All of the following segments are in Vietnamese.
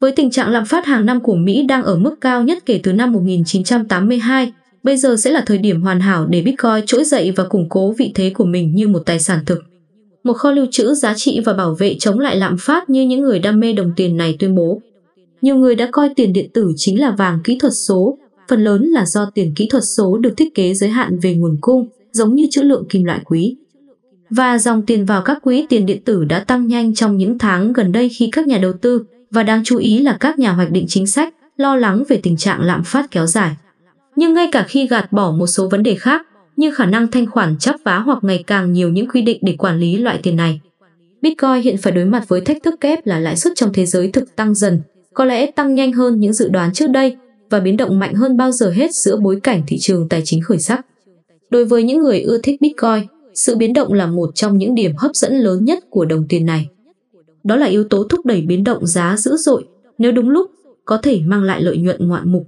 Với tình trạng lạm phát hàng năm của Mỹ đang ở mức cao nhất kể từ năm 1982, bây giờ sẽ là thời điểm hoàn hảo để Bitcoin trỗi dậy và củng cố vị thế của mình như một tài sản thực. Một kho lưu trữ giá trị và bảo vệ chống lại lạm phát như những người đam mê đồng tiền này tuyên bố. Nhiều người đã coi tiền điện tử chính là vàng kỹ thuật số, phần lớn là do tiền kỹ thuật số được thiết kế giới hạn về nguồn cung, giống như trữ lượng kim loại quý. Và dòng tiền vào các quỹ tiền điện tử đã tăng nhanh trong những tháng gần đây khi các nhà đầu tư, và đáng chú ý là các nhà hoạch định chính sách, lo lắng về tình trạng lạm phát kéo dài. Nhưng ngay cả khi gạt bỏ một số vấn đề khác, như khả năng thanh khoản chấp vá hoặc ngày càng nhiều những quy định để quản lý loại tiền này, Bitcoin hiện phải đối mặt với thách thức kép là lãi suất trong thế giới thực tăng dần, có lẽ tăng nhanh hơn những dự đoán trước đây và biến động mạnh hơn bao giờ hết giữa bối cảnh thị trường tài chính khởi sắc. Đối với những người ưa thích Bitcoin, sự biến động là một trong những điểm hấp dẫn lớn nhất của đồng tiền này. Đó là yếu tố thúc đẩy biến động giá dữ dội, nếu đúng lúc, có thể mang lại lợi nhuận ngoạn mục.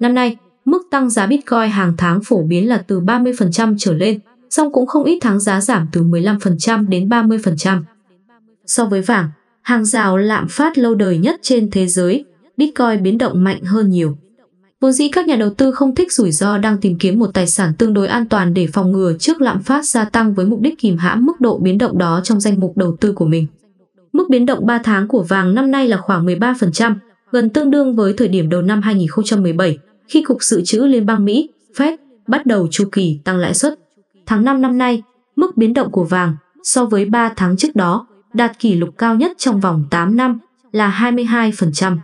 Năm nay, mức tăng giá Bitcoin hàng tháng phổ biến là từ 30% trở lên, song cũng không ít tháng giá giảm từ 15% đến 30%. So với vàng, hàng rào lạm phát lâu đời nhất trên thế giới, Bitcoin biến động mạnh hơn nhiều. Vốn dĩ các nhà đầu tư không thích rủi ro đang tìm kiếm một tài sản tương đối an toàn để phòng ngừa trước lạm phát gia tăng với mục đích kìm hãm mức độ biến động đó trong danh mục đầu tư của mình. Mức biến động 3 tháng của vàng năm nay là khoảng 13%, gần tương đương với thời điểm đầu năm 2017, khi Cục Dự trữ Liên bang Mỹ, Fed, bắt đầu chu kỳ tăng lãi suất. Tháng 5 năm nay, mức biến động của vàng so với 3 tháng trước đó đạt kỷ lục cao nhất trong vòng 8 năm là 22%.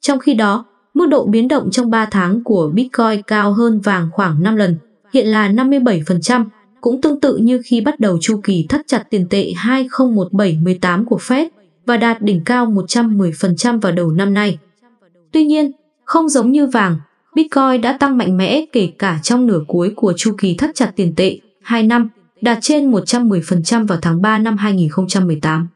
Trong khi đó, mức độ biến động trong 3 tháng của Bitcoin cao hơn vàng khoảng 5 lần, hiện là 57%, cũng tương tự như khi bắt đầu chu kỳ thắt chặt tiền tệ 2017-18 của Fed và đạt đỉnh cao 110% vào đầu năm nay. Tuy nhiên, không giống như vàng, Bitcoin đã tăng mạnh mẽ kể cả trong nửa cuối của chu kỳ thắt chặt tiền tệ 2 năm, đạt trên 110% vào tháng 3 năm 2018.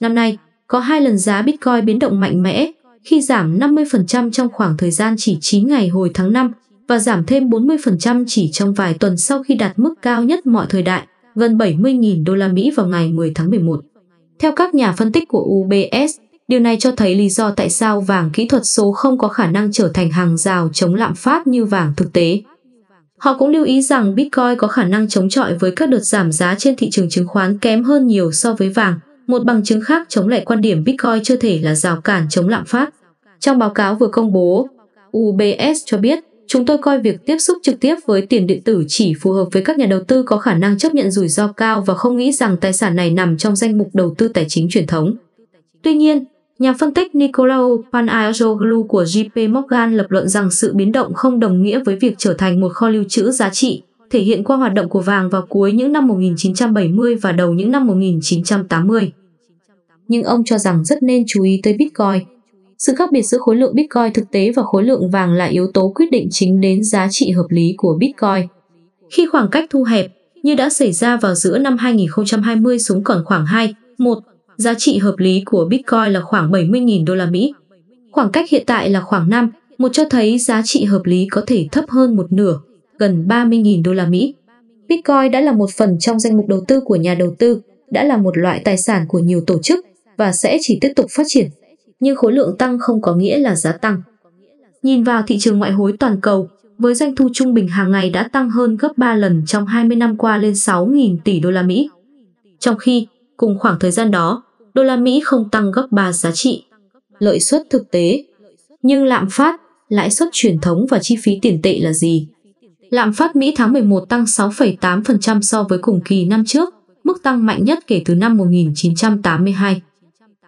Năm nay, có hai lần giá Bitcoin biến động mạnh mẽ, khi giảm 50% trong khoảng thời gian chỉ 9 ngày hồi tháng 5 và giảm thêm 40% chỉ trong vài tuần sau khi đạt mức cao nhất mọi thời đại, gần 70.000 đô la Mỹ vào ngày 10 tháng 11. Theo các nhà phân tích của UBS, điều này cho thấy lý do tại sao vàng kỹ thuật số không có khả năng trở thành hàng rào chống lạm phát như vàng thực tế. Họ cũng lưu ý rằng Bitcoin có khả năng chống chọi với các đợt giảm giá trên thị trường chứng khoán kém hơn nhiều so với vàng, một bằng chứng khác chống lại quan điểm Bitcoin chưa thể là rào cản chống lạm phát. Trong báo cáo vừa công bố, UBS cho biết chúng tôi coi việc tiếp xúc trực tiếp với tiền điện tử chỉ phù hợp với các nhà đầu tư có khả năng chấp nhận rủi ro cao và không nghĩ rằng tài sản này nằm trong danh mục đầu tư tài chính truyền thống. Tuy nhiên, nhà phân tích Nicolao Panayotoglu của JP Morgan lập luận rằng sự biến động không đồng nghĩa với việc trở thành một kho lưu trữ giá trị, thể hiện qua hoạt động của vàng vào cuối những năm 1970 và đầu những năm 1980. Nhưng ông cho rằng rất nên chú ý tới Bitcoin sự khác biệt giữa khối lượng Bitcoin thực tế và khối lượng vàng là yếu tố quyết định chính đến giá trị hợp lý của Bitcoin. Khi khoảng cách thu hẹp, như đã xảy ra vào giữa năm 2020 xuống còn khoảng 2, 1, giá trị hợp lý của Bitcoin là khoảng 70.000 đô la Mỹ. Khoảng cách hiện tại là khoảng 5, một cho thấy giá trị hợp lý có thể thấp hơn một nửa, gần 30.000 đô la Mỹ. Bitcoin đã là một phần trong danh mục đầu tư của nhà đầu tư, đã là một loại tài sản của nhiều tổ chức và sẽ chỉ tiếp tục phát triển nhưng khối lượng tăng không có nghĩa là giá tăng. Nhìn vào thị trường ngoại hối toàn cầu, với doanh thu trung bình hàng ngày đã tăng hơn gấp 3 lần trong 20 năm qua lên 6.000 tỷ đô la Mỹ. Trong khi, cùng khoảng thời gian đó, đô la Mỹ không tăng gấp 3 giá trị. Lợi suất thực tế. Nhưng lạm phát, lãi suất truyền thống và chi phí tiền tệ là gì? Lạm phát Mỹ tháng 11 tăng 6,8% so với cùng kỳ năm trước, mức tăng mạnh nhất kể từ năm 1982.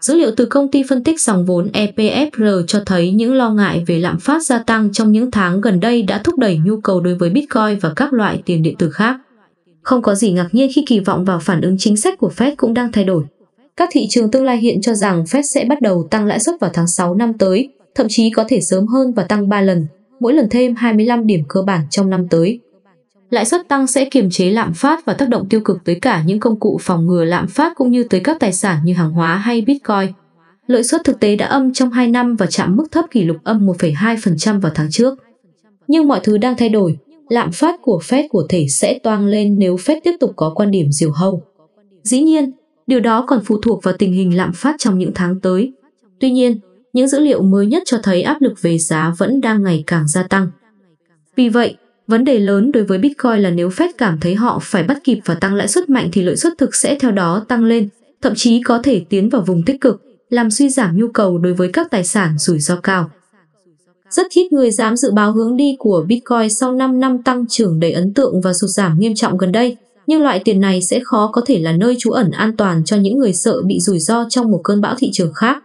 Dữ liệu từ công ty phân tích dòng vốn EPFR cho thấy những lo ngại về lạm phát gia tăng trong những tháng gần đây đã thúc đẩy nhu cầu đối với Bitcoin và các loại tiền điện tử khác. Không có gì ngạc nhiên khi kỳ vọng vào phản ứng chính sách của Fed cũng đang thay đổi. Các thị trường tương lai hiện cho rằng Fed sẽ bắt đầu tăng lãi suất vào tháng 6 năm tới, thậm chí có thể sớm hơn và tăng 3 lần, mỗi lần thêm 25 điểm cơ bản trong năm tới lãi suất tăng sẽ kiềm chế lạm phát và tác động tiêu cực tới cả những công cụ phòng ngừa lạm phát cũng như tới các tài sản như hàng hóa hay Bitcoin. Lợi suất thực tế đã âm trong 2 năm và chạm mức thấp kỷ lục âm 1,2% vào tháng trước. Nhưng mọi thứ đang thay đổi, lạm phát của Fed của thể sẽ toang lên nếu Fed tiếp tục có quan điểm diều hâu. Dĩ nhiên, điều đó còn phụ thuộc vào tình hình lạm phát trong những tháng tới. Tuy nhiên, những dữ liệu mới nhất cho thấy áp lực về giá vẫn đang ngày càng gia tăng. Vì vậy, vấn đề lớn đối với Bitcoin là nếu Fed cảm thấy họ phải bắt kịp và tăng lãi suất mạnh thì lợi suất thực sẽ theo đó tăng lên, thậm chí có thể tiến vào vùng tích cực, làm suy giảm nhu cầu đối với các tài sản rủi ro cao. Rất ít người dám dự báo hướng đi của Bitcoin sau 5 năm tăng trưởng đầy ấn tượng và sụt giảm nghiêm trọng gần đây, nhưng loại tiền này sẽ khó có thể là nơi trú ẩn an toàn cho những người sợ bị rủi ro trong một cơn bão thị trường khác.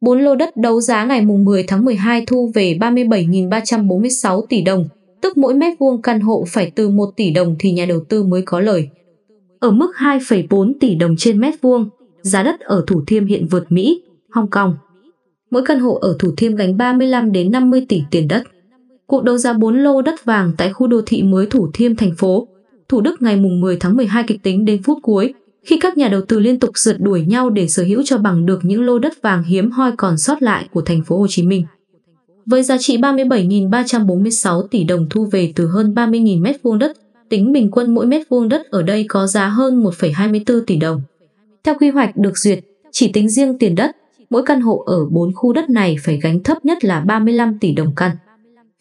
4 lô đất đấu giá ngày 10 tháng 12 thu về 37.346 tỷ đồng, tức mỗi mét vuông căn hộ phải từ 1 tỷ đồng thì nhà đầu tư mới có lời. Ở mức 2,4 tỷ đồng trên mét vuông, giá đất ở Thủ Thiêm hiện vượt Mỹ, Hong Kong. Mỗi căn hộ ở Thủ Thiêm gánh 35 đến 50 tỷ tiền đất. Cuộc đấu giá 4 lô đất vàng tại khu đô thị mới Thủ Thiêm thành phố Thủ Đức ngày 10 tháng 12 kịch tính đến phút cuối, khi các nhà đầu tư liên tục rượt đuổi nhau để sở hữu cho bằng được những lô đất vàng hiếm hoi còn sót lại của thành phố Hồ Chí Minh. Với giá trị 37.346 tỷ đồng thu về từ hơn 30.000 mét vuông đất, tính bình quân mỗi mét vuông đất ở đây có giá hơn 1,24 tỷ đồng. Theo quy hoạch được duyệt, chỉ tính riêng tiền đất, mỗi căn hộ ở 4 khu đất này phải gánh thấp nhất là 35 tỷ đồng căn.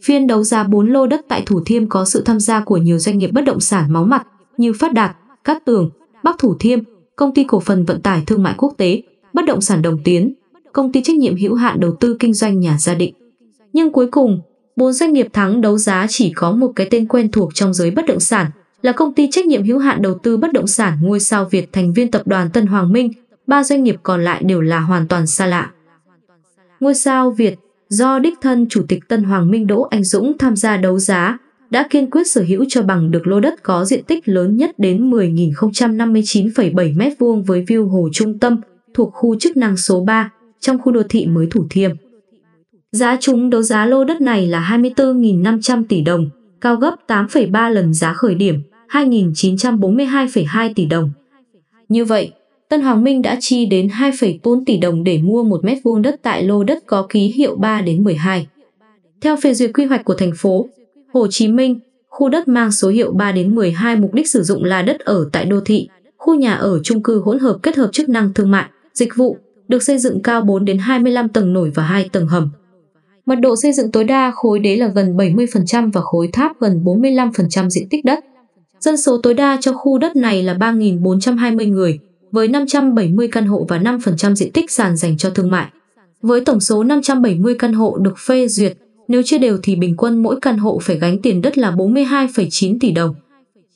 Phiên đấu giá 4 lô đất tại Thủ Thiêm có sự tham gia của nhiều doanh nghiệp bất động sản máu mặt như Phát Đạt, Cát Tường, Bắc Thủ Thiêm, Công ty cổ phần vận tải thương mại quốc tế, Bất động sản Đồng Tiến, Công ty trách nhiệm hữu hạn đầu tư kinh doanh nhà gia định. Nhưng cuối cùng, bốn doanh nghiệp thắng đấu giá chỉ có một cái tên quen thuộc trong giới bất động sản là công ty trách nhiệm hữu hạn đầu tư bất động sản ngôi sao Việt thành viên tập đoàn Tân Hoàng Minh, ba doanh nghiệp còn lại đều là hoàn toàn xa lạ. Ngôi sao Việt do đích thân Chủ tịch Tân Hoàng Minh Đỗ Anh Dũng tham gia đấu giá, đã kiên quyết sở hữu cho bằng được lô đất có diện tích lớn nhất đến 10.059,7 m2 với view hồ trung tâm thuộc khu chức năng số 3 trong khu đô thị mới Thủ Thiêm. Giá chúng đấu giá lô đất này là 24.500 tỷ đồng, cao gấp 8,3 lần giá khởi điểm, 2.942,2 tỷ đồng. Như vậy, Tân Hoàng Minh đã chi đến 2,4 tỷ đồng để mua 1 mét vuông đất tại lô đất có ký hiệu 3 đến 12. Theo phê duyệt quy hoạch của thành phố Hồ Chí Minh, khu đất mang số hiệu 3 đến 12 mục đích sử dụng là đất ở tại đô thị, khu nhà ở chung cư hỗn hợp kết hợp chức năng thương mại, dịch vụ, được xây dựng cao 4 đến 25 tầng nổi và 2 tầng hầm. Mật độ xây dựng tối đa khối đế là gần 70% và khối tháp gần 45% diện tích đất. Dân số tối đa cho khu đất này là 3.420 người, với 570 căn hộ và 5% diện tích sàn dành cho thương mại. Với tổng số 570 căn hộ được phê duyệt, nếu chia đều thì bình quân mỗi căn hộ phải gánh tiền đất là 42,9 tỷ đồng.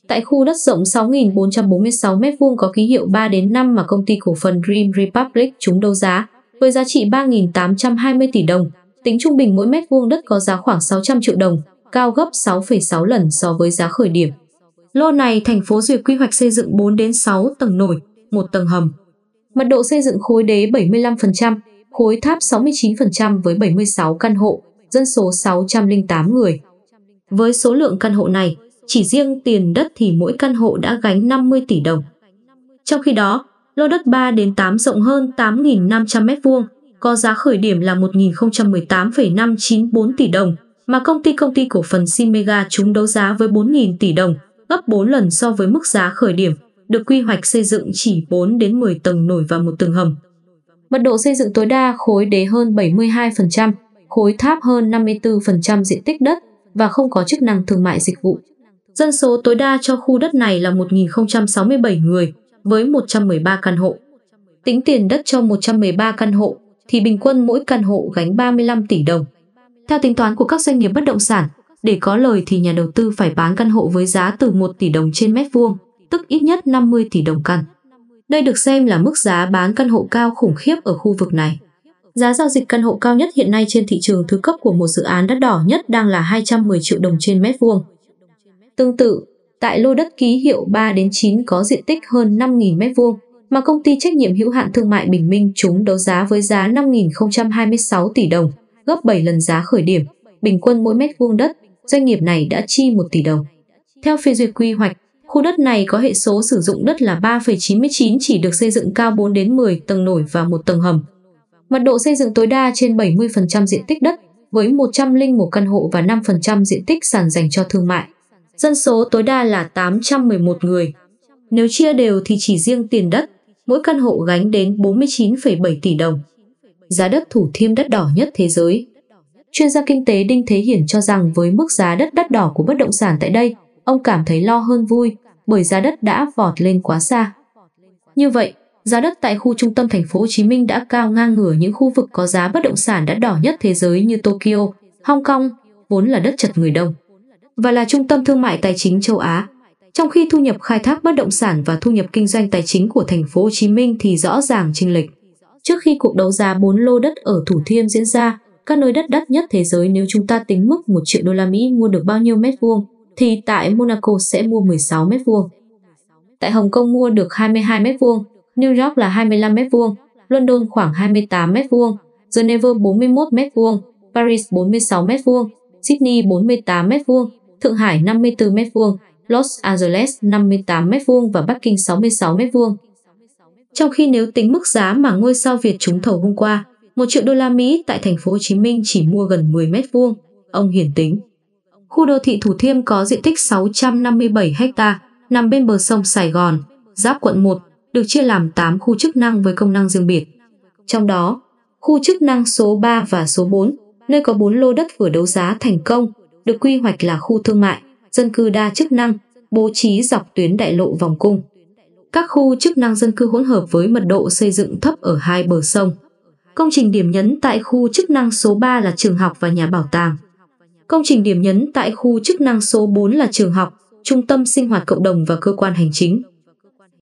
Tại khu đất rộng 6.446 m2 có ký hiệu 3 đến 5 mà công ty cổ phần Dream Republic trúng đấu giá, với giá trị 3.820 tỷ đồng, tính trung bình mỗi mét vuông đất có giá khoảng 600 triệu đồng, cao gấp 6,6 lần so với giá khởi điểm. Lô này thành phố duyệt quy hoạch xây dựng 4 đến 6 tầng nổi, một tầng hầm. Mật độ xây dựng khối đế 75%, khối tháp 69% với 76 căn hộ, dân số 608 người. Với số lượng căn hộ này, chỉ riêng tiền đất thì mỗi căn hộ đã gánh 50 tỷ đồng. Trong khi đó, lô đất 3 đến 8 rộng hơn 8.500 m2, có giá khởi điểm là 1.018,594 tỷ đồng, mà công ty công ty cổ phần Simega chúng đấu giá với 4.000 tỷ đồng, gấp 4 lần so với mức giá khởi điểm được quy hoạch xây dựng chỉ 4 đến 10 tầng nổi và một tầng hầm. Mật độ xây dựng tối đa khối đế hơn 72%, khối tháp hơn 54% diện tích đất và không có chức năng thương mại dịch vụ. Dân số tối đa cho khu đất này là 1.067 người với 113 căn hộ. Tính tiền đất cho 113 căn hộ thì bình quân mỗi căn hộ gánh 35 tỷ đồng. Theo tính toán của các doanh nghiệp bất động sản, để có lời thì nhà đầu tư phải bán căn hộ với giá từ 1 tỷ đồng trên mét vuông tức ít nhất 50 tỷ đồng căn. Đây được xem là mức giá bán căn hộ cao khủng khiếp ở khu vực này. Giá giao dịch căn hộ cao nhất hiện nay trên thị trường thứ cấp của một dự án đắt đỏ nhất đang là 210 triệu đồng trên mét vuông. Tương tự, tại lô đất ký hiệu 3 đến 9 có diện tích hơn 5.000 mét vuông, mà công ty trách nhiệm hữu hạn thương mại Bình Minh chúng đấu giá với giá 5.026 tỷ đồng, gấp 7 lần giá khởi điểm, bình quân mỗi mét vuông đất, doanh nghiệp này đã chi 1 tỷ đồng. Theo phê duyệt quy hoạch, Khu đất này có hệ số sử dụng đất là 3,99 chỉ được xây dựng cao 4 đến 10 tầng nổi và một tầng hầm. Mật độ xây dựng tối đa trên 70% diện tích đất với 101 căn hộ và 5% diện tích sàn dành cho thương mại. Dân số tối đa là 811 người. Nếu chia đều thì chỉ riêng tiền đất, mỗi căn hộ gánh đến 49,7 tỷ đồng. giá đất Thủ Thiêm đắt đỏ nhất thế giới. Chuyên gia kinh tế Đinh Thế Hiển cho rằng với mức giá đất đắt đỏ của bất động sản tại đây, ông cảm thấy lo hơn vui bởi giá đất đã vọt lên quá xa. Như vậy, giá đất tại khu trung tâm thành phố Hồ Chí Minh đã cao ngang ngửa những khu vực có giá bất động sản đắt đỏ nhất thế giới như Tokyo, Hong Kong, vốn là đất chật người đông và là trung tâm thương mại tài chính châu Á. Trong khi thu nhập khai thác bất động sản và thu nhập kinh doanh tài chính của thành phố Hồ Chí Minh thì rõ ràng chênh lệch. Trước khi cuộc đấu giá 4 lô đất ở Thủ Thiêm diễn ra, các nơi đất đắt nhất thế giới nếu chúng ta tính mức 1 triệu đô la Mỹ mua được bao nhiêu mét vuông, thì tại Monaco sẽ mua 16 mét vuông. Tại Hồng Kông mua được 22 mét vuông, New York là 25 mét vuông, London khoảng 28 mét vuông, Geneva 41 mét vuông, Paris 46 mét vuông, Sydney 48 mét vuông, Thượng Hải 54 mét vuông, Los Angeles 58 mét vuông và Bắc Kinh 66 mét vuông. Trong khi nếu tính mức giá mà ngôi sao Việt trúng thầu hôm qua, 1 triệu đô la Mỹ tại thành phố Hồ Chí Minh chỉ mua gần 10 mét vuông, ông Hiển tính. Khu đô thị Thủ Thiêm có diện tích 657 ha, nằm bên bờ sông Sài Gòn, giáp quận 1, được chia làm 8 khu chức năng với công năng riêng biệt. Trong đó, khu chức năng số 3 và số 4, nơi có 4 lô đất vừa đấu giá thành công, được quy hoạch là khu thương mại, dân cư đa chức năng, bố trí dọc tuyến đại lộ vòng cung. Các khu chức năng dân cư hỗn hợp với mật độ xây dựng thấp ở hai bờ sông. Công trình điểm nhấn tại khu chức năng số 3 là trường học và nhà bảo tàng. Công trình điểm nhấn tại khu chức năng số 4 là trường học, trung tâm sinh hoạt cộng đồng và cơ quan hành chính.